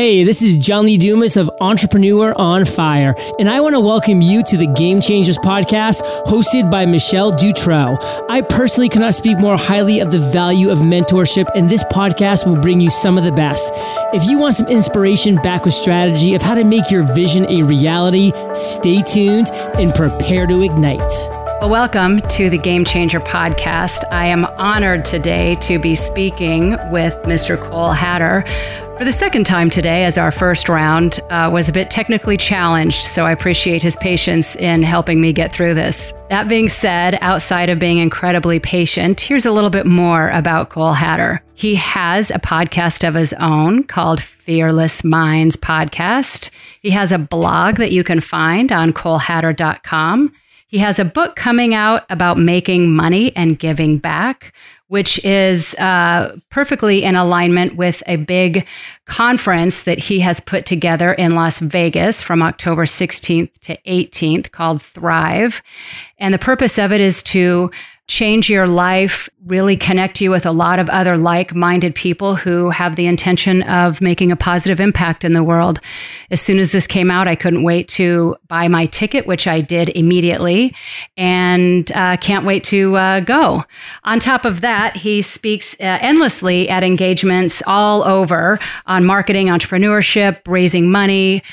Hey, this is John Lee Dumas of Entrepreneur on Fire, and I want to welcome you to the Game Changers podcast hosted by Michelle Dutro. I personally cannot speak more highly of the value of mentorship, and this podcast will bring you some of the best. If you want some inspiration back with strategy of how to make your vision a reality, stay tuned and prepare to ignite. Well, welcome to the Game Changer podcast. I am honored today to be speaking with Mr. Cole Hatter for the second time today, as our first round uh, was a bit technically challenged, so I appreciate his patience in helping me get through this. That being said, outside of being incredibly patient, here's a little bit more about Cole Hatter. He has a podcast of his own called Fearless Minds Podcast. He has a blog that you can find on colehatter.com. He has a book coming out about making money and giving back, which is uh, perfectly in alignment with a big conference that he has put together in Las Vegas from October 16th to 18th called Thrive. And the purpose of it is to change your life, really connect you with a lot of other like minded people who have the intention of making a positive impact in the world. As soon as this came out, I couldn't wait to buy my ticket, which I did immediately, and uh, can't wait to uh, go. On top of that, he speaks uh, endlessly at engagements all over on marketing, entrepreneurship, raising money.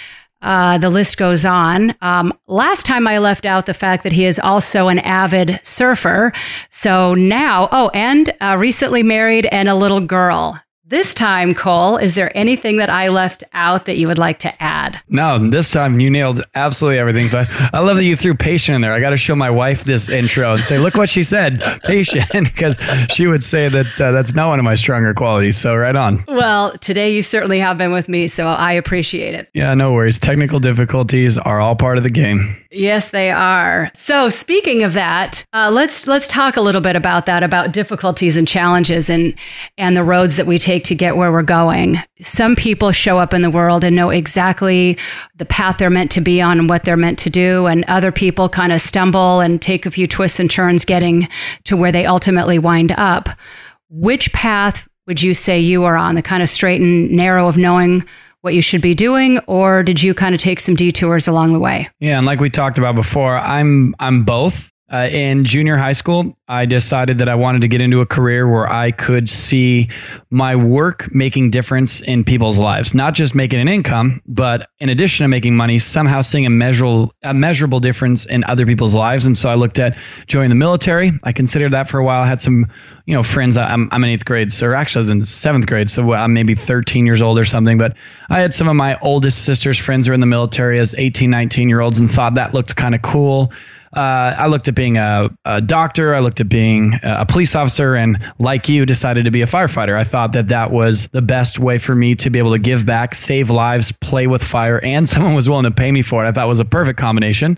Uh, the list goes on. Um, last time I left out the fact that he is also an avid surfer. So now, oh, and uh, recently married and a little girl. This time, Cole, is there anything that I left out that you would like to add? No, this time you nailed absolutely everything. But I love that you threw patient in there. I got to show my wife this intro and say, look what she said, patient, because she would say that uh, that's not one of my stronger qualities. So right on. Well, today you certainly have been with me, so I appreciate it. Yeah, no worries. Technical difficulties are all part of the game. Yes, they are. So, speaking of that, uh, let's let's talk a little bit about that, about difficulties and challenges, and and the roads that we take to get where we're going. Some people show up in the world and know exactly the path they're meant to be on and what they're meant to do, and other people kind of stumble and take a few twists and turns getting to where they ultimately wind up. Which path would you say you are on? The kind of straight and narrow of knowing what you should be doing or did you kind of take some detours along the way yeah and like we talked about before i'm i'm both uh, in junior high school, I decided that I wanted to get into a career where I could see my work making difference in people's lives, not just making an income, but in addition to making money, somehow seeing a measurable, a measurable difference in other people's lives. And so I looked at joining the military. I considered that for a while. I had some, you know, friends. I'm, I'm in eighth grade, so actually I was in seventh grade, so I'm maybe 13 years old or something. But I had some of my oldest sister's friends who were in the military as 18, 19 year olds and thought that looked kind of cool uh, I looked at being a, a, doctor, I looked at being a police officer, and like you, decided to be a firefighter. I thought that that was the best way for me to be able to give back, save lives, play with fire, and someone was willing to pay me for it. I thought it was a perfect combination.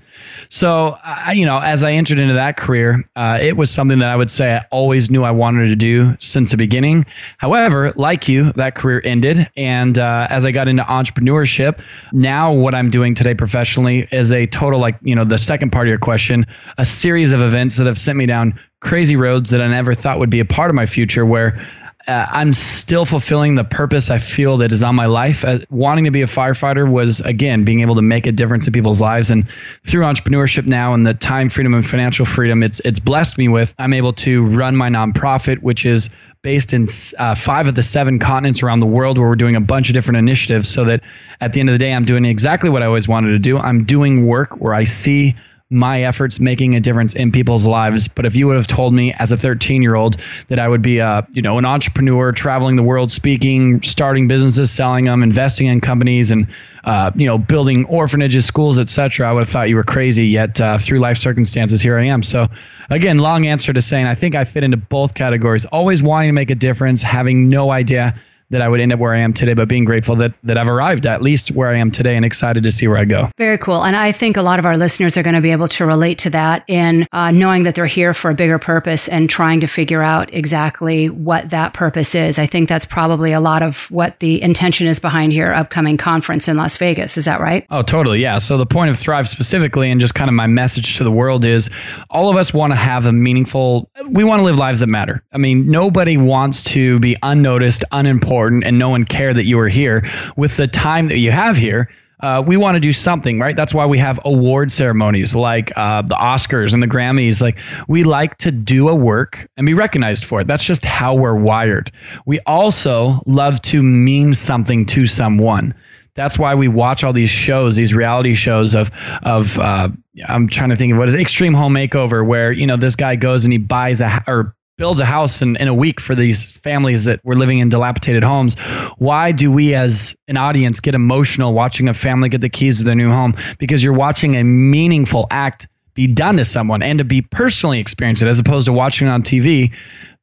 So, I, you know, as I entered into that career, uh, it was something that I would say I always knew I wanted to do since the beginning. However, like you, that career ended. And uh, as I got into entrepreneurship, now what I'm doing today professionally is a total, like, you know, the second part of your question a series of events that have sent me down crazy roads that I never thought would be a part of my future where uh, I'm still fulfilling the purpose I feel that is on my life. Uh, wanting to be a firefighter was again being able to make a difference in people's lives, and through entrepreneurship now and the time freedom and financial freedom, it's it's blessed me with. I'm able to run my nonprofit, which is based in uh, five of the seven continents around the world, where we're doing a bunch of different initiatives. So that at the end of the day, I'm doing exactly what I always wanted to do. I'm doing work where I see my efforts making a difference in people's lives. But if you would have told me as a 13 year old that I would be a, you know, an entrepreneur traveling the world, speaking, starting businesses, selling them, investing in companies and, uh, you know, building orphanages, schools, etc., I would have thought you were crazy. Yet uh, through life circumstances, here I am. So again, long answer to saying I think I fit into both categories, always wanting to make a difference, having no idea that I would end up where I am today, but being grateful that that I've arrived at least where I am today and excited to see where I go. Very cool. And I think a lot of our listeners are going to be able to relate to that in uh, knowing that they're here for a bigger purpose and trying to figure out exactly what that purpose is. I think that's probably a lot of what the intention is behind your upcoming conference in Las Vegas. Is that right? Oh, totally. Yeah. So the point of Thrive specifically, and just kind of my message to the world is all of us want to have a meaningful, we want to live lives that matter. I mean, nobody wants to be unnoticed, unimportant important and no one cared that you were here with the time that you have here uh, we want to do something, right? That's why we have award ceremonies like uh, the Oscars and the Grammys. Like we like to do a work and be recognized for it. That's just how we're wired. We also love to mean something to someone. That's why we watch all these shows, these reality shows of of uh, I'm trying to think of what is it, Extreme Home Makeover, where you know this guy goes and he buys a or builds a house in, in a week for these families that were living in dilapidated homes. Why do we as an audience get emotional watching a family get the keys to their new home? Because you're watching a meaningful act be done to someone and to be personally experience it as opposed to watching it on TV.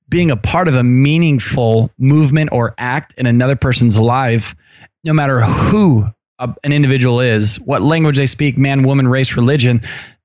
Being a part of a meaningful movement or act in another person's life, no matter who a, an individual is, what language they speak, man, woman, race, religion,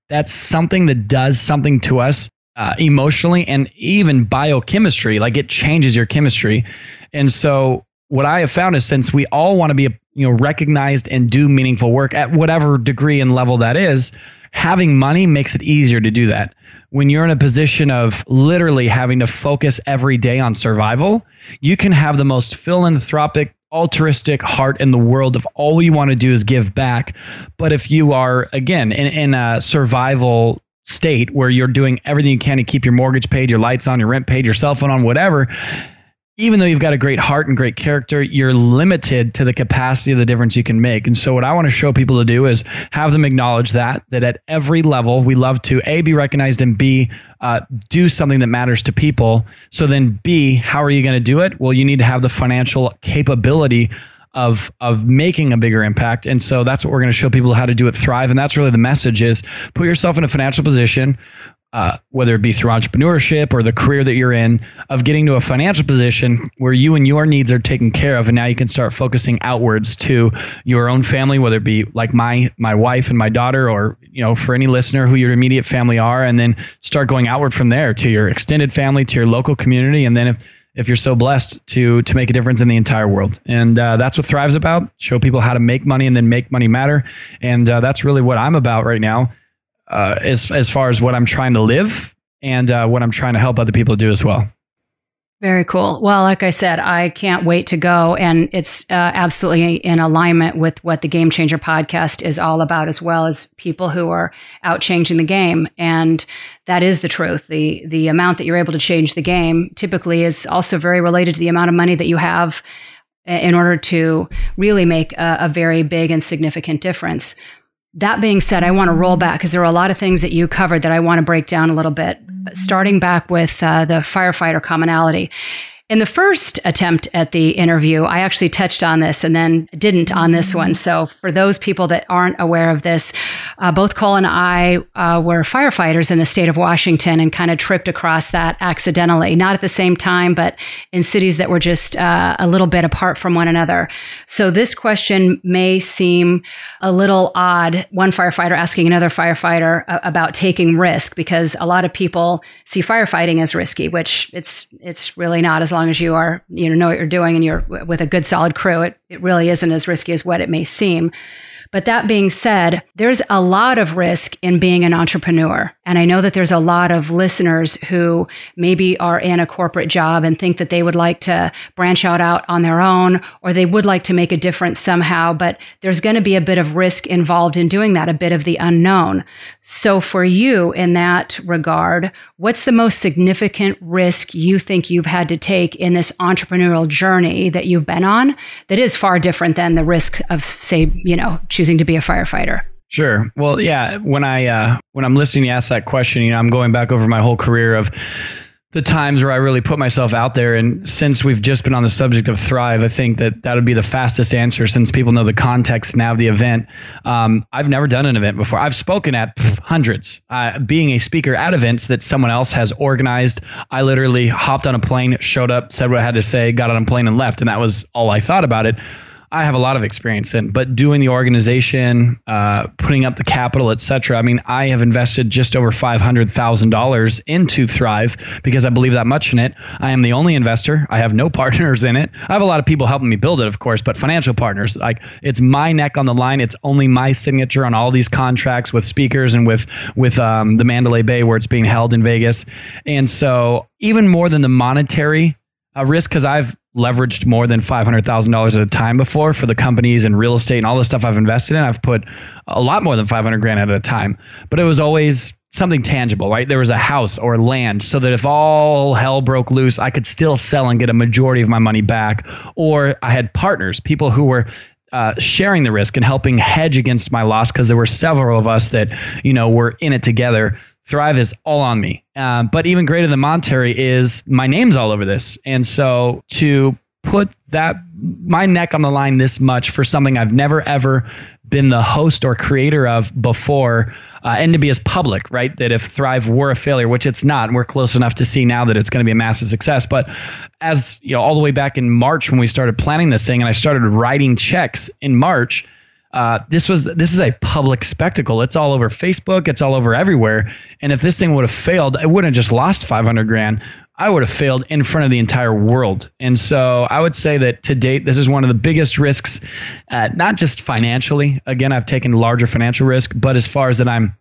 that's something that does something to us uh, emotionally and even biochemistry. Like it changes your chemistry. And so what I have found is since we all want to be you know recognized and do meaningful work at whatever degree and level that is, having money makes it easier to do that. When you're in a position of literally having to focus every day on survival, you can have the most philanthropic altruistic heart in the world if all you want to do is give back. But if you are, again, in, in a survival state where you're doing everything you can to keep your mortgage paid, your lights on, your rent paid, your cell phone on, whatever, even though you've got a great heart and great character, you're limited to the capacity of the difference you can make. And so, what I want to show people to do is have them acknowledge that that at every level, we love to a be recognized and b uh, do something that matters to people. So then, b how are you going to do it? Well, you need to have the financial capability of of making a bigger impact. And so that's what we're going to show people how to do it thrive. And that's really the message is put yourself in a financial position. Uh, whether it be through entrepreneurship or the career that you're in, of getting to a financial position where you and your needs are taken care of, and now you can start focusing outwards to your own family, whether it be like my my wife and my daughter, or you know, for any listener who your immediate family are, and then start going outward from there to your extended family, to your local community, and then if if you're so blessed to to make a difference in the entire world. And uh, that's what Thrive's about. Show people how to make money and then make money matter. And uh, that's really what I'm about right now, uh, as as far as what I'm trying to live and uh, what I'm trying to help other people do as well. Very cool. Well, like I said, I can't wait to go. And it's uh, absolutely in alignment with what the Game Changer podcast is all about, as well as people who are out changing the game. And that is the truth. The, the amount that you're able to change the game typically is also very related to the amount of money that you have uh, in order to really make a, a very big and significant difference. That being said, I want to roll back because there are a lot of things that you covered that I want to break down a little bit, starting back with uh, the firefighter commonality. In the first attempt at the interview, I actually touched on this and then didn't on this one. So, for those people that aren't aware of this, uh, both Cole and I uh, were firefighters in the state of Washington and kind of tripped across that accidentally, not at the same time, but in cities that were just uh, a little bit apart from one another. So, this question may seem a little odd. One firefighter asking another firefighter uh, about taking risk because a lot of people see firefighting as risky, which it's it's really not as long as you are, you know, know what you're doing and you're with a good solid crew, it, it really isn't as risky as what it may seem. But that being said, there's a lot of risk in being an entrepreneur. And I know that there's a lot of listeners who maybe are in a corporate job and think that they would like to branch out out on their own or they would like to make a difference somehow, but there's going to be a bit of risk involved in doing that, a bit of the unknown. So for you in that regard, what's the most significant risk you think you've had to take in this entrepreneurial journey that you've been on that is far different than the risk of say, you know, choosing to be a firefighter? Sure. Well, yeah. When I uh, when I'm listening, you ask that question. You know, I'm going back over my whole career of the times where I really put myself out there. And since we've just been on the subject of Thrive, I think that that would be the fastest answer since people know the context now of the event. Um, I've never done an event before. I've spoken at pff, hundreds. Uh, being a speaker at events that someone else has organized, I literally hopped on a plane, showed up, said what I had to say, got on a plane, and left. And that was all I thought about it. I have a lot of experience in, but doing the organization, uh, putting up the capital, etc. I mean, I have invested just over five hundred thousand dollars into Thrive because I believe that much in it. I am the only investor. I have no partners in it. I have a lot of people helping me build it, of course, but financial partners. Like it's my neck on the line. It's only my signature on all these contracts with speakers and with with um, the Mandalay Bay where it's being held in Vegas. And so, even more than the monetary a risk because I've leveraged more than $500,000 at a time before for the companies and real estate and all the stuff I've invested in. I've put a lot more than 500 grand at a time, but it was always something tangible, right? There was a house or land so that if all hell broke loose, I could still sell and get a majority of my money back. Or I had partners, people who were uh, sharing the risk and helping hedge against my loss because there were several of us that, you know, were in it together. Thrive is all on me. Uh, but even greater than monetary is my name's all over this. And so to put that my neck on the line this much for something I've never ever been the host or creator of before uh, and to be as public, right? That if Thrive were a failure, which it's not, we're close enough to see now that it's going to be a massive success. But as you know, all the way back in March when we started planning this thing, and I started writing checks in March. Uh, this was this is a public spectacle. It's all over Facebook. It's all over everywhere. And if this thing would have failed, I wouldn't have just lost 500 grand. I would have failed in front of the entire world. And so I would say that to date, this is one of the biggest risks, uh, not just financially. Again, I've taken larger financial risk, but as far as that I'm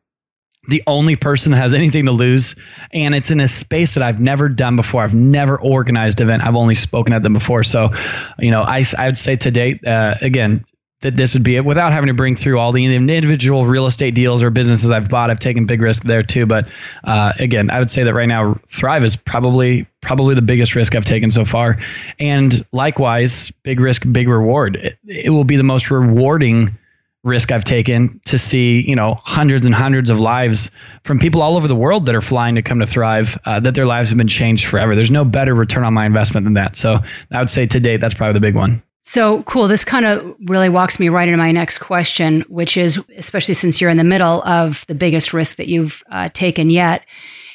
the only person that has anything to lose. And it's in a space that I've never done before. I've never organized event. I've only spoken at them before. So, you know, I, I would say to date, uh, again, that this would be it without having to bring through all the individual real estate deals or businesses I've bought. I've taken big risk there too. But uh, again, I would say that right now Thrive is probably probably the biggest risk I've taken so far. And likewise, big risk, big reward. It, it will be the most rewarding risk I've taken to see, you know, hundreds and hundreds of lives from people all over the world that are flying to come to Thrive, uh, that their lives have been changed forever. There's no better return on my investment than that. So I would say to date, that's probably the big one. So cool. This kind of really walks me right into my next question, which is, especially since you're in the middle of the biggest risk that you've uh, taken yet,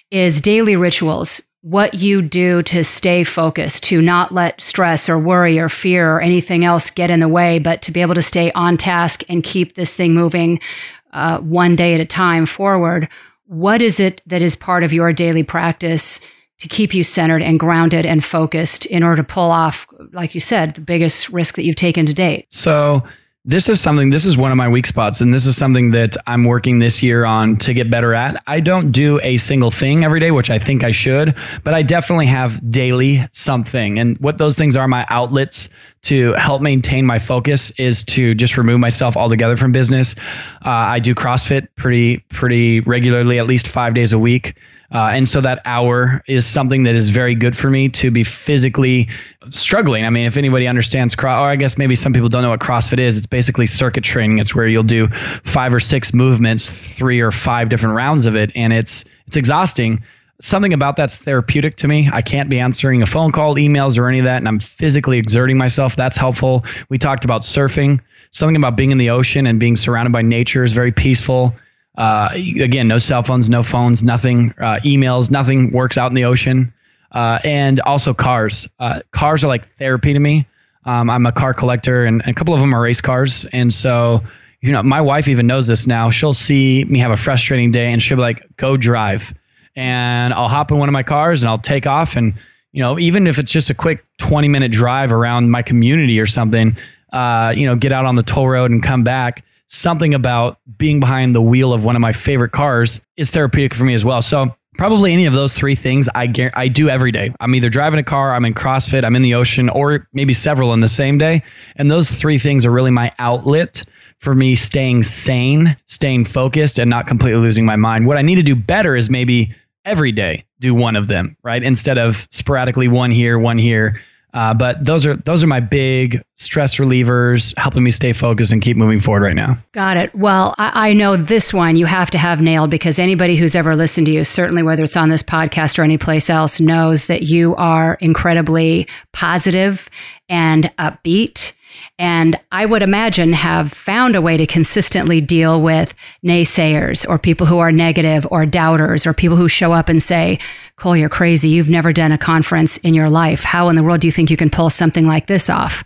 is daily rituals. What you do to stay focused, to not let stress or worry or fear or anything else get in the way, but to be able to stay on task and keep this thing moving uh, one day at a time forward. What is it that is part of your daily practice to keep you centered and grounded and focused in order to pull off, like you said, the biggest risk that you've taken to date? So, this is something, this is one of my weak spots, and this is something that I'm working this year on to get better at. I don't do a single thing every day, which I think I should, but I definitely have daily something. And what those things are, my outlets to help maintain my focus is to just remove myself altogether from business. Uh, I do CrossFit pretty, pretty regularly, at least five days a week. Uh, and so that hour is something that is very good for me to be physically struggling. I mean, if anybody understands, cross, or I guess maybe some people don't know what CrossFit is, it's basically circuit training. It's where you'll do five or six movements, three or five different rounds of it, and it's it's exhausting. Something about that's therapeutic to me. I can't be answering a phone call, emails, or any of that, and I'm physically exerting myself. That's helpful. We talked about surfing. Something about being in the ocean and being surrounded by nature is very peaceful. Uh, again, no cell phones, no phones, nothing, uh, emails, nothing works out in the ocean. Uh, and also cars. Uh, cars are like therapy to me. Um, I'm a car collector, and, and, a couple of them are race cars. And so, you know, my wife even knows this now. She'll see me have a frustrating day, and she'll be like, "Go drive," and I'll hop in one of my cars and I'll take off. And you know, even if it's just a quick 20 minute drive around my community or something, uh, you know, get out on the toll road and come back something about being behind the wheel of one of my favorite cars is therapeutic for me as well. So probably any of those three things I I do every day. I'm either driving a car, I'm in CrossFit, I'm in the ocean, or maybe several in the same day. And those three things are really my outlet for me staying sane, staying focused, and not completely losing my mind. What I need to do better is maybe every day do one of them, right? Instead of sporadically one here, one here. Uh, but those are those are my big stress relievers, helping me stay focused and keep moving forward right now. Got it. Well, I, I, know this one you have to have nailed because anybody who's ever listened to you, certainly whether it's on this podcast or anyplace else, knows that you are incredibly positive and upbeat and I would imagine have found a way to consistently deal with naysayers or people who are negative or doubters or people who show up and say, Cole, you're crazy. You've never done a conference in your life. How in the world do you think you can pull something like this off?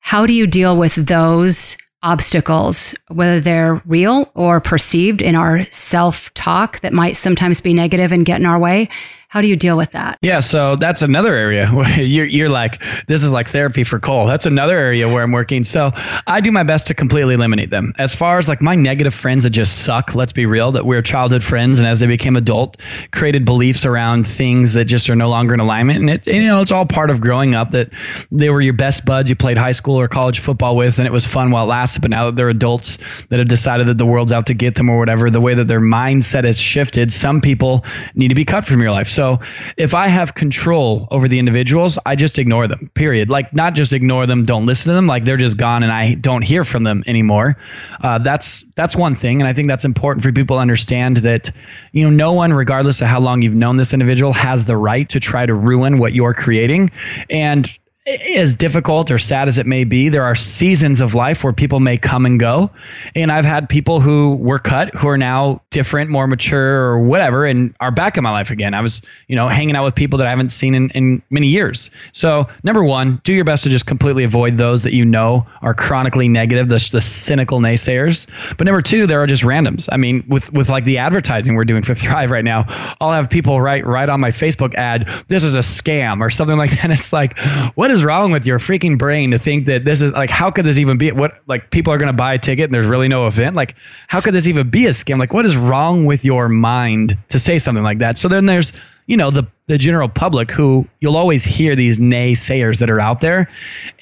How do you deal with those obstacles, whether they're real or perceived in our self talk that might sometimes be negative and get in our way? How do you deal with that? Yeah, so that's another area where you're, you're like, this is like therapy for Cole. That's another area where I'm working. So I do my best to completely eliminate them. As far as like my negative friends that just suck, let's be real, that we're childhood friends, and as they became adult, created beliefs around things that just are no longer in alignment. And it, you know, it's all part of growing up that they were your best buds you played high school or college football with, and it was fun while it lasted. But now that they're adults that have decided that the world's out to get them or whatever, the way that their mindset has shifted, some people need to be cut from your life. So so if I have control over the individuals, I just ignore them, period. Like, not just ignore them, don't listen to them, like they're just gone and I don't hear from them anymore. Uh, that's that's one thing. And I think that's important for people to understand that, you know, no one, regardless of how long you've known this individual, has the right to try to ruin what you're creating. And as difficult or sad as it may be, there are seasons of life where people may come and go. And I've had people who were cut who are now different, more mature, or whatever, and are back in my life again. I was, you know, hanging out with people that I haven't seen in, in many years. So, number one, do your best to just completely avoid those that you know are chronically negative, the, the cynical naysayers. But number two, there are just randoms. I mean, with with like the advertising we're doing for Thrive right now, I'll have people write right on my Facebook ad, "This is a scam" or something like that. And It's like, what is wrong with your freaking brain to think that this is like how could this even be? What like people are going to buy a ticket and there's really no event? Like how could this even be a scam? Like what is wrong with your mind to say something like that? So then there's you know the the general public who you'll always hear these naysayers that are out there.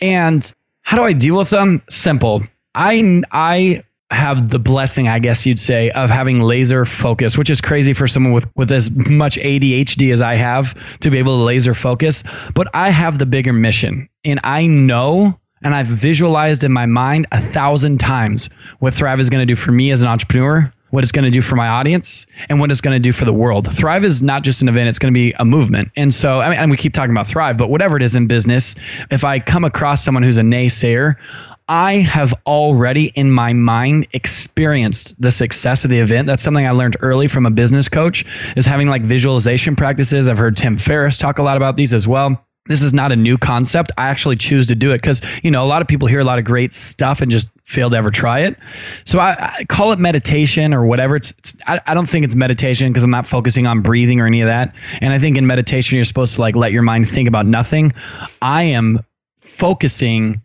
And how do I deal with them? Simple. I I have the blessing, I guess you'd say, of having laser focus, which is crazy for someone with, with as much ADHD as I have to be able to laser focus. But I have the bigger mission. And I know and I've visualized in my mind a thousand times what Thrive is going to do for me as an entrepreneur, what it's going to do for my audience, and what it's going to do for the world. Thrive is not just an event, it's going to be a movement. And so, I mean, and we keep talking about Thrive, but whatever it is in business, if I come across someone who's a naysayer, I have already in my mind experienced the success of the event. That's something I learned early from a business coach is having like visualization practices. I've heard Tim Ferriss talk a lot about these as well this is not a new concept. I actually choose to do it because, you know, a lot of people hear a lot of great stuff and just fail to ever try it. So I, I call it meditation or whatever. It's, it's I, I don't think it's meditation because I'm not focusing on breathing or any of that. And I think in meditation, you're supposed to like let your mind think about nothing. I am focusing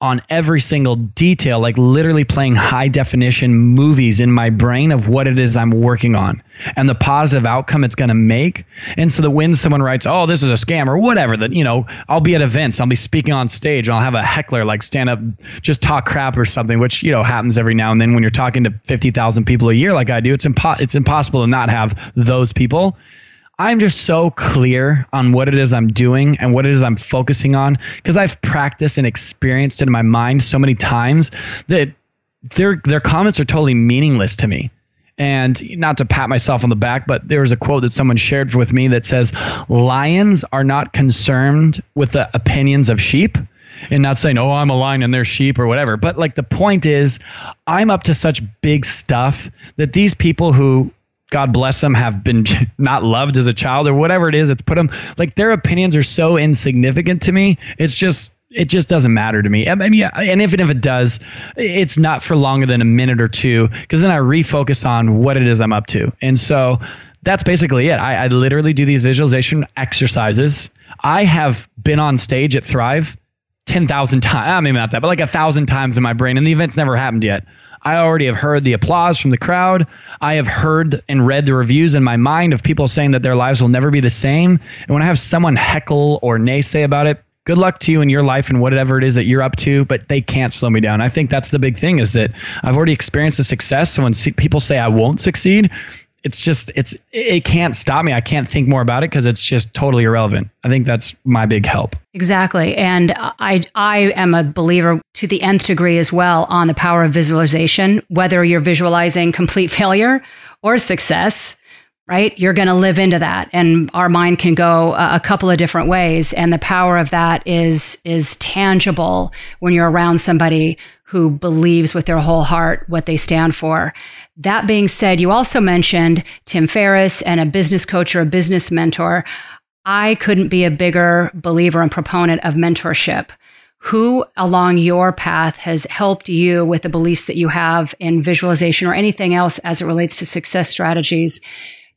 on every single detail, like literally playing high definition movies in my brain of what it is I'm working on and the positive outcome it's going to make. And so that when someone writes, "Oh, this is a scam" or whatever, that you know, I'll be at events, I'll be speaking on stage, and I'll have a heckler like stand up, just talk crap or something, which you know happens every now and then when you're talking to fifty thousand people a year, like I do. It's impo- it's impossible to not have those people. I'm just so clear on what it is I'm doing and what it is I'm focusing on because I've practiced and experienced it in my mind so many times that their their comments are totally meaningless to me. And not to pat myself on the back, but there was a quote that someone shared with me that says, Lions are not concerned with the opinions of sheep and not saying, oh, I'm a lion and they're sheep or whatever. But like the point is, I'm up to such big stuff that these people who God bless them, have been not loved as a child or whatever it is. It's put them like their opinions are so insignificant to me. It's just it just doesn't matter to me. I mean, yeah, and even if it does, it's not for longer than a minute or two because then I refocus on what it is I'm up to. And so that's basically it. I, I literally do these visualization exercises. I have been on stage at Thrive 10,000 times. I mean, not that, but like a thousand times in my brain, and the event's never happened yet. I already have heard the applause from the crowd. I have heard and read the reviews in my mind of people saying that their lives will never be the same. And when I have someone heckle or naysay about it, good luck to you in your life and whatever it is that you're up to, but they can't slow me down. I think that's the big thing is that I've already experienced the success. So when people say I won't succeed, it's just it's it can't stop me. I can't think more about it because it's just totally irrelevant. I think that's my big help. Exactly. And I I am a believer to the nth degree as well on the power of visualization, whether you're visualizing complete failure or success, right? You're going to live into that and our mind can go a couple of different ways and the power of that is is tangible when you're around somebody who believes with their whole heart what they stand for. That being said, you also mentioned Tim Ferriss and a business coach or a business mentor. I couldn't be a bigger believer and proponent of mentorship. Who along your path has helped you with the beliefs that you have in visualization or anything else as it relates to success strategies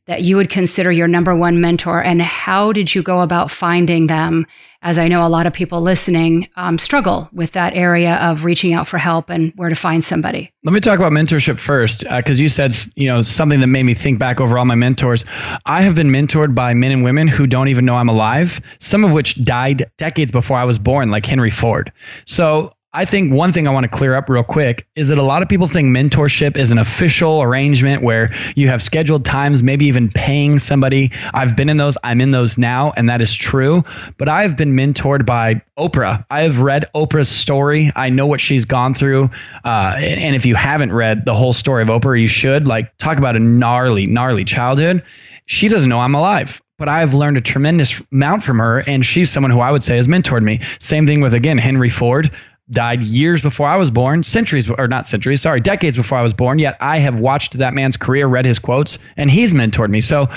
that you would consider your number one mentor, and how did you go about finding them? As I know a lot of people listening um, struggle with that area of reaching out for help and where to find somebody. Let me talk about mentorship first, because uh, you said you know something that made me think back over all my mentors. I have been mentored by men and women who don't even know I'm alive, some of which died decades before I was born, like Henry Ford. So I think one thing I want to clear up real quick is that a lot of people think mentorship is an official arrangement where you have scheduled times, maybe even paying somebody. I've been in those, I'm in those now, and that is true. But I've been mentored by Oprah. I have read Oprah's story. I know what she's gone through. Uh, and, and if you haven't read the whole story of Oprah, you should. Like, talk about a gnarly, gnarly childhood. She doesn't know I'm alive but I've learned a tremendous amount from her, and she's someone who I would say has mentored me. Same thing with again Henry Ford died years before I was born, centuries or not centuries, sorry, decades before I was born. Yet I have watched that man's career, read his quotes, and he's mentored me. So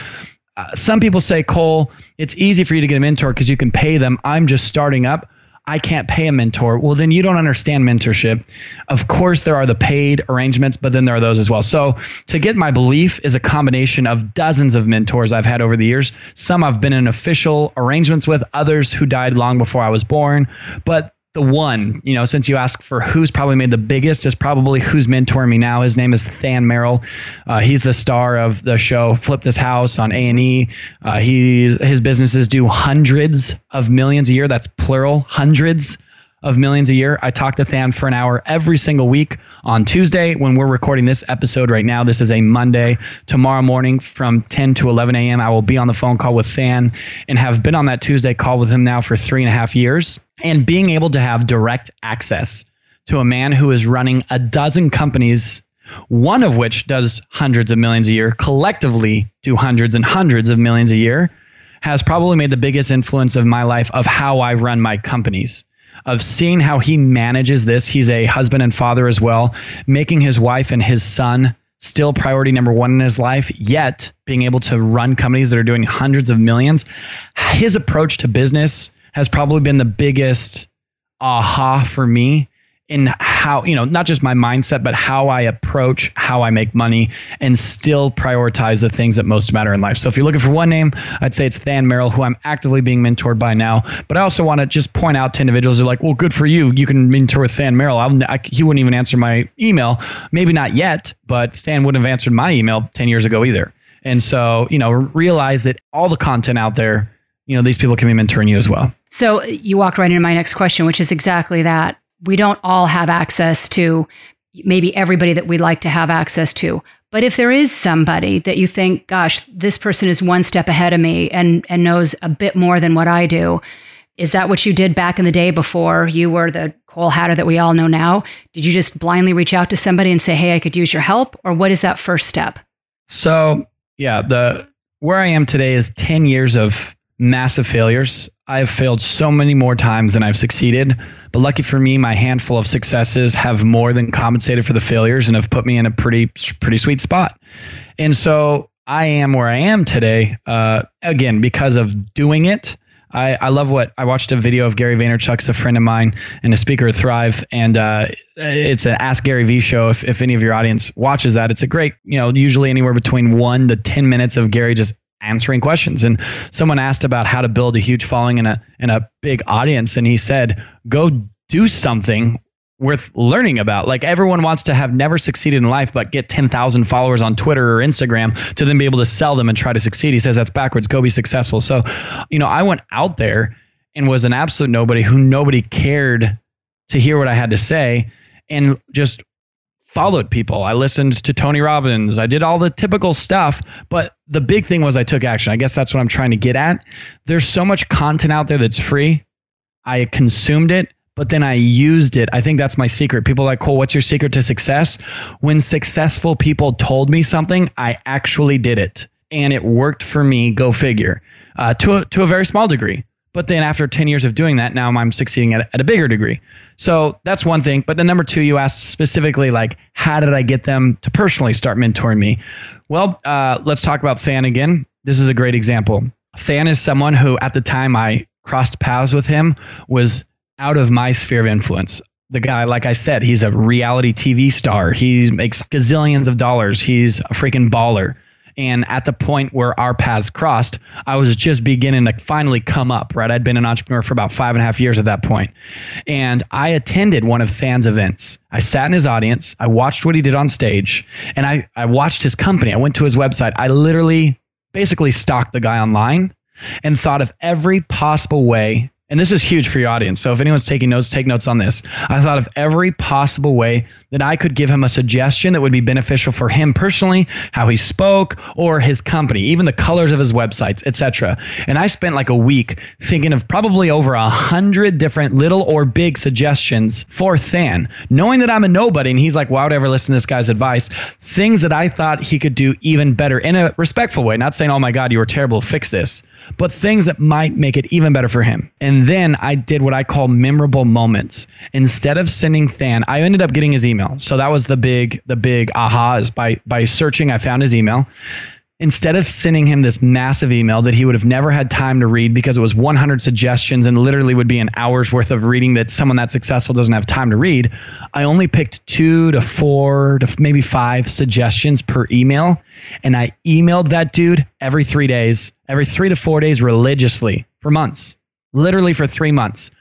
uh, some people say, Cole, it's easy for you to get a mentor because you can pay them. I'm just starting up. I can't pay a mentor. Well, then you don't understand mentorship. Of course, there are the paid arrangements, but then there are those as well. So, to get my belief is a combination of dozens of mentors I've had over the years. Some I've been in official arrangements with, others who died long before I was born. But the one, you know, since you asked for who's probably made the biggest, is probably who's mentoring me now. His name is Than Merrill. Uh, he's the star of the show Flip This House on A and E. Uh, he's his businesses do hundreds of millions a year. That's plural, hundreds of millions a year. I talk to Than for an hour every single week on Tuesday when we're recording this episode right now. This is a Monday. Tomorrow morning from 10 to 11 a.m., I will be on the phone call with Than and have been on that Tuesday call with him now for three and a half years. And being able to have direct access to a man who is running a dozen companies one of which does hundreds of millions a year, collectively do hundreds and hundreds of millions a year, has probably made the biggest influence of my life of how I run my companies of seeing how he manages this. He's a husband and father as well, making his wife and his son still priority number one in his life, yet being able to run companies that are doing hundreds of millions. His approach to business has probably been the biggest aha for me in how you know not just my mindset but how i approach how i make money and still prioritize the things that most matter in life. So if you're looking for one name i'd say it's than merrill who i'm actively being mentored by now. But i also want to just point out to individuals who are like well good for you. You can mentor with than merrill. I'll, I, he wouldn't even answer my email. Maybe not yet but than wouldn't have answered my email 10 years ago either. And so you know realize that all the content out there you know these people can be mentoring you as well. So uh, you walked right into my next question which is exactly that we don't all have access to maybe everybody that we'd like to have access to. But if there is somebody that you think, gosh, this person is one step ahead of me and, and knows a bit more than what I do, is that what you did back in the day before you were the Cole Hatter that we all know now? Did you just blindly reach out to somebody and say, hey, I could use your help? Or what is that first step? So, yeah, the where I am today is 10 years of massive failures. I've failed so many more times than I've succeeded. But lucky for me, my handful of successes have more than compensated for the failures and have put me in a pretty pretty sweet spot. And so I am where I am today. Uh, again, because of doing it. I, I love what I watched a video of Gary Vaynerchuk's a friend of mine and a speaker at Thrive, and uh, it's an Ask Gary V show. If, if any of your audience watches that, it's a great, you know, usually anywhere between one to ten minutes of Gary just answering questions. And someone asked about how to build a huge following and a and a big audience, and he said, "Go do something worth learning about. Like everyone wants to have never succeeded in life, but get 10,000 followers on Twitter or Instagram to then be able to sell them and try to succeed. He says that's backwards. Go be successful. So, you know, I went out there and was an absolute nobody who nobody cared to hear what I had to say and just followed people. I listened to Tony Robbins. I did all the typical stuff, but the big thing was I took action. I guess that's what I'm trying to get at. There's so much content out there that's free. I consumed it, but then I used it. I think that's my secret. People like, Cole, what's your secret to success? When successful people told me something, I actually did it and it worked for me. Go figure. Uh, to, a, to a very small degree. But then after 10 years of doing that, now I'm succeeding at, at a bigger degree. So that's one thing. But then number two, you asked specifically, like, how did I get them to personally start mentoring me? Well, uh, let's talk about Than again. This is a great example. Than is someone who, at the time I crossed paths with him, was out of my sphere of influence. The guy, like I said, he's a reality TV star. He makes gazillions of dollars. He's a freaking baller. And at the point where our paths crossed, I was just beginning to finally come up, right? I'd been an entrepreneur for about five and a half years at that point. And I attended one of Than's events. I sat in his audience, I watched what he did on stage, and I, I watched his company. I went to his website. I literally basically stalked the guy online and thought of every possible way and this is huge for your audience. So if anyone's taking notes, take notes on this. I thought of every possible way that I could give him a suggestion that would be beneficial for him personally, how he spoke, or his company, even the colors of his websites, etc. And I spent like a week thinking of probably over a hundred different little or big suggestions for Than, knowing that I'm a nobody, and he's like, "Why would I ever listen to this guy's advice?" Things that I thought he could do even better in a respectful way, not saying, "Oh my God, you were terrible, fix this." But things that might make it even better for him. And then I did what I call memorable moments. Instead of sending Than, I ended up getting his email. So that was the big, the big aha is by by searching, I found his email instead of sending him this massive email that he would have never had time to read because it was 100 suggestions and literally would be an hour's worth of reading that someone that successful doesn't have time to read, I only picked two to four to maybe five suggestions per email. And I emailed that dude every three days, every three to four days religiously for months, literally for three months.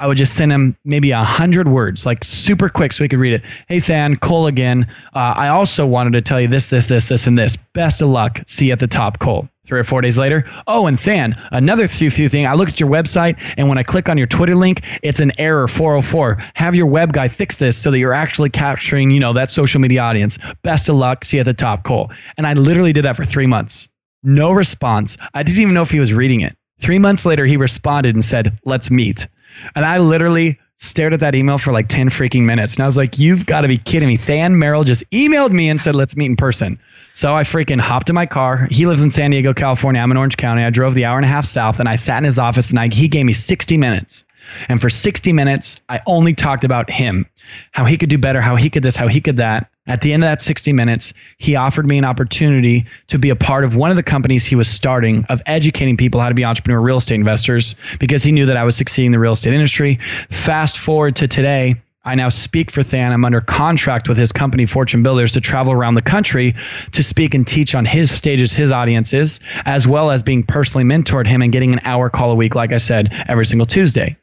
I would just send him maybe a hundred words, like super quick, so he could read it. Hey, Than, Cole again. Uh, I also wanted to tell you this, this, this, this, and this. Best of luck. See you at the top, Cole. Three or four days later. Oh, and Than, another few thing. I look at your website, and when I click on your Twitter link, it's an error 404. Have your web guy fix this so that you're actually capturing, you know, that social media audience. Best of luck. See you at the top, Cole. And I literally did that for three months. No response. I didn't even know if he was reading it. Three months later, he responded and said, "Let's meet." And I literally stared at that email for like 10 freaking minutes. And I was like, you've got to be kidding me. Than Merrill just emailed me and said, let's meet in person. So I freaking hopped in my car. He lives in San Diego, California. I'm in Orange County. I drove the hour and a half south and I sat in his office and I, he gave me 60 minutes. And for 60 minutes, I only talked about him, how he could do better, how he could this, how he could that. At the end of that 60 minutes, he offered me an opportunity to be a part of one of the companies he was starting of educating people how to be entrepreneur real estate investors because he knew that I was succeeding in the real estate industry. Fast forward to today, I now speak for Than. I'm under contract with his company, Fortune Builders, to travel around the country to speak and teach on his stages, his audiences, as well as being personally mentored him and getting an hour call a week, like I said, every single Tuesday.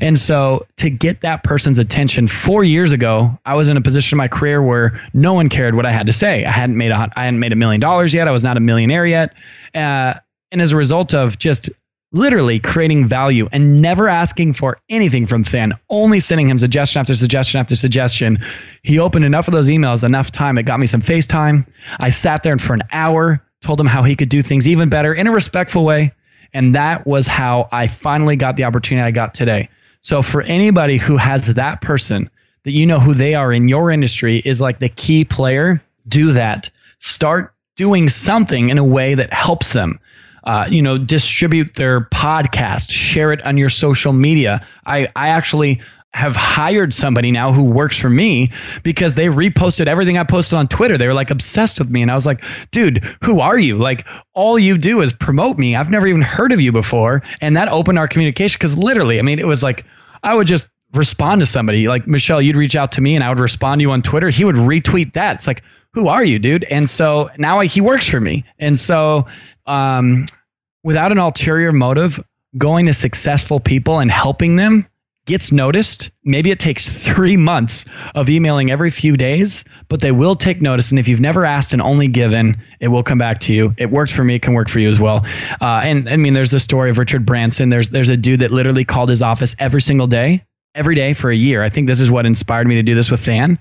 And so to get that person's attention four years ago, I was in a position in my career where no one cared what I had to say. I hadn't made a, I hadn't made a million dollars yet. I was not a millionaire yet. Uh, and as a result of just literally creating value and never asking for anything from Than, only sending him suggestion after suggestion after suggestion. He opened enough of those emails, enough time. It got me some FaceTime. I sat there for an hour, told him how he could do things even better in a respectful way. And that was how I finally got the opportunity I got today. So for anybody who has that person that you know who they are in your industry is like the key player, do that. Start doing something in a way that helps them. Uh, you know, distribute their podcast, share it on your social media. I, I actually have hired somebody now who works for me because they reposted everything I posted on Twitter. They were like obsessed with me. And I was like, dude, who are you? Like, all you do is promote me. I've never even heard of you before. And that opened our communication because literally, I mean, it was like, I would just respond to somebody like Michelle, you'd reach out to me and I would respond to you on Twitter. He would retweet that. It's like, who are you, dude? And so now he works for me. And so, um, without an ulterior motive, going to successful people and helping them gets noticed. Maybe it takes three months of emailing every few days, but they will take notice. And if you've never asked and only given, it will come back to you. It works for me. It can work for you as well. Uh, and I mean, there's the story of Richard Branson. There's there's a dude that literally called his office every single day, every day for a year. I think this is what inspired me to do this with Than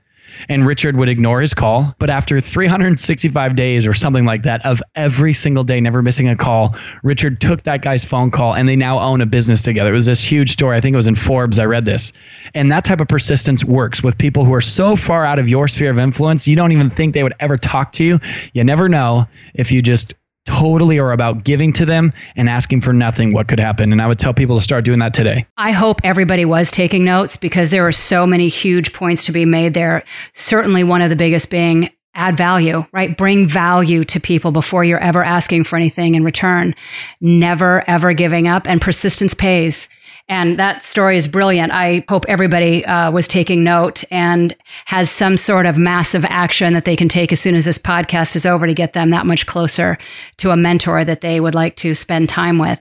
and Richard would ignore his call. But after 365 days or something like that of every single day, never missing a call, Richard took that guy's phone call and they now own a business together. It was this huge story. I think it was in Forbes. I read this. And that type of persistence works with people who are so far out of your sphere of influence, you don't even think they would ever talk to you. You never know if you just totally are about giving to them and asking for nothing, what could happen? And I would tell people to start doing that today. I hope everybody was taking notes because there are so many huge points to be made there. Certainly, one of the biggest being add value, right? Bring value to people before you're ever asking for anything in return. Never, ever giving up. And persistence pays. And that story is brilliant. I hope everybody uh, was taking note and has some sort of massive action that they can take as soon as this podcast is over to get them that much closer to a mentor that they would like to spend time with.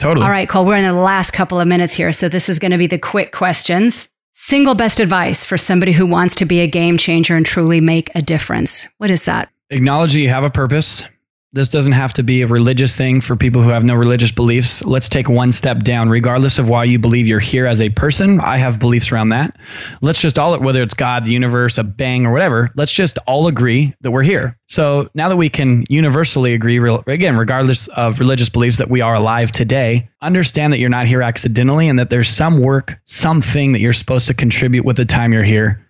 Totally. All right, Cole, we're in the last couple of minutes here. So this is going to be the quick questions. Single best advice for somebody who wants to be a game changer and truly make a difference. What is that? Acknowledge you have a purpose this doesn't have to be a religious thing for people who have no religious beliefs. Let's take one step down, regardless of why you believe you're here as a person. I have beliefs around that. Let's just all, whether it's God, the universe, a bang, or whatever, let's just all agree that we're here. So now that we can universally agree, again, regardless of religious beliefs, that we are alive today, understand that you're not here accidentally and that there's some work, something that you're supposed to contribute with the time you're here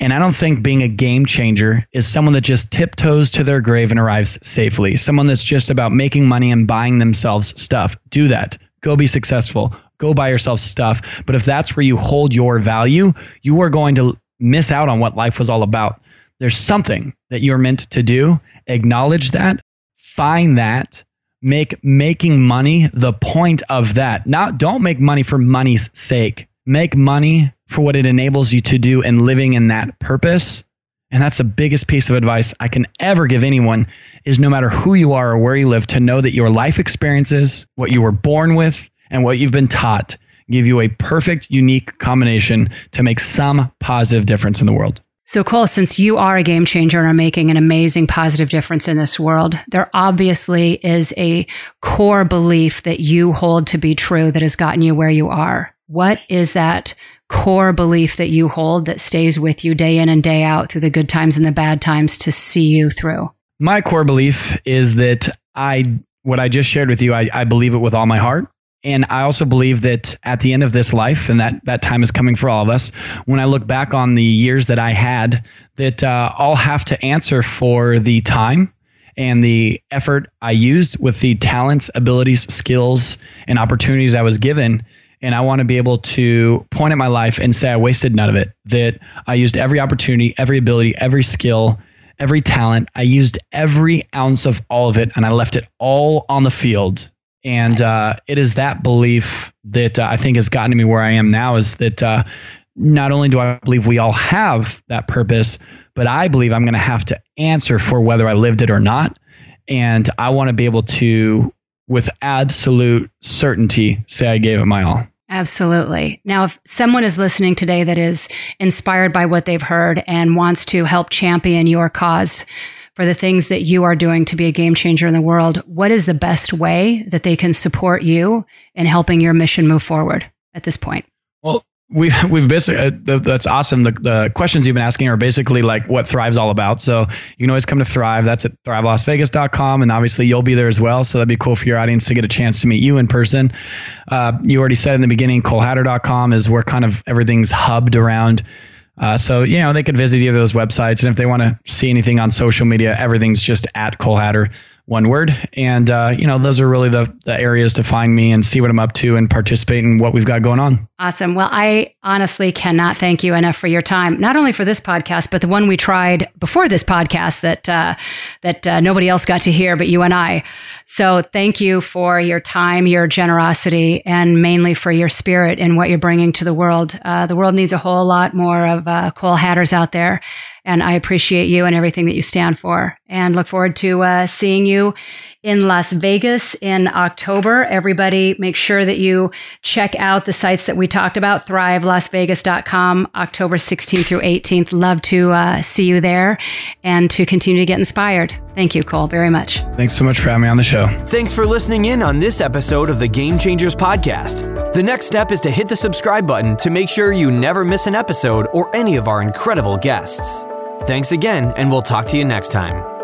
and I don't think being a game changer is someone that just tiptoes to their grave and arrives safely. Someone that's just about making money and buying themselves stuff. Do that. Go be successful. Go buy yourself stuff. But if that's where you hold your value, you are going to miss out on what life was all about. There's something that you're meant to do. Acknowledge that, find that, make making money the point of that. Not don't make money for money's sake. Make money for what it enables you to do and living in that purpose. And that's the biggest piece of advice I can ever give anyone is no matter who you are or where you live to know that your life experiences, what you were born with and what you've been taught give you a perfect unique combination to make some positive difference in the world. So, Cole, since you are a game changer and are making an amazing positive difference in this world, there obviously is a core belief that you hold to be true that has gotten you where you are. What is that core belief that you hold that stays with you day in and day out through the good times and the bad times to see you through? My core belief is that I, what I just shared with you, I, I believe it with all my heart. And I also believe that at the end of this life, and that that time is coming for all of us, when I look back on the years that I had, that uh, I'll have to answer for the time and the effort I used with the talents, abilities, skills, and opportunities I was given and I want to be able to point at my life and say I wasted none of it. That I used every opportunity, every ability, every skill, every talent. I used every ounce of all of it, and I left it all on the field. And nice. uh, it is that belief that uh, I think has gotten me where I am now. Is that uh, not only do I believe we all have that purpose, but I believe I'm going to have to answer for whether I lived it or not. And I want to be able to with absolute certainty say I gave it my all. Absolutely. Now, if someone is listening today that is inspired by what they've heard and wants to help champion your cause for the things that you are doing to be a game changer in the world, what is the best way that they can support you in helping your mission move forward at this point? Well, we've we've basically uh, that's awesome. The the questions you've been asking are basically like what Thrive's all about. So you can always come to Thrive. That's at thrivelasvegas.com, and obviously you'll be there as well. So that'd be cool for your audience to get a chance to meet you in person. Uh, you already said in the beginning, colehatter.com is where kind of everything's hubbed around. Uh, so you know they could visit either of those websites, and if they want to see anything on social media, everything's just at Cole Hatter one word. And, uh, you know, those are really the, the areas to find me and see what I'm up to and participate in what we've got going on. Awesome. Well, I honestly cannot thank you enough for your time, not only for this podcast, but the one we tried before this podcast that, uh, that uh, nobody else got to hear, but you and I. So thank you for your time, your generosity, and mainly for your spirit and what you're bringing to the world. Uh, the world needs a whole lot more of uh, Cole Hatters out there. And I appreciate you and everything that you stand for and look forward to uh, seeing you in Las Vegas in October. Everybody, make sure that you check out the sites that we talked about thrivelasvegas.com, October 16th through 18th. Love to uh, see you there and to continue to get inspired. Thank you, Cole, very much. Thanks so much for having me on the show. Thanks for listening in on this episode of the Game Changers Podcast. The next step is to hit the subscribe button to make sure you never miss an episode or any of our incredible guests. Thanks again, and we'll talk to you next time.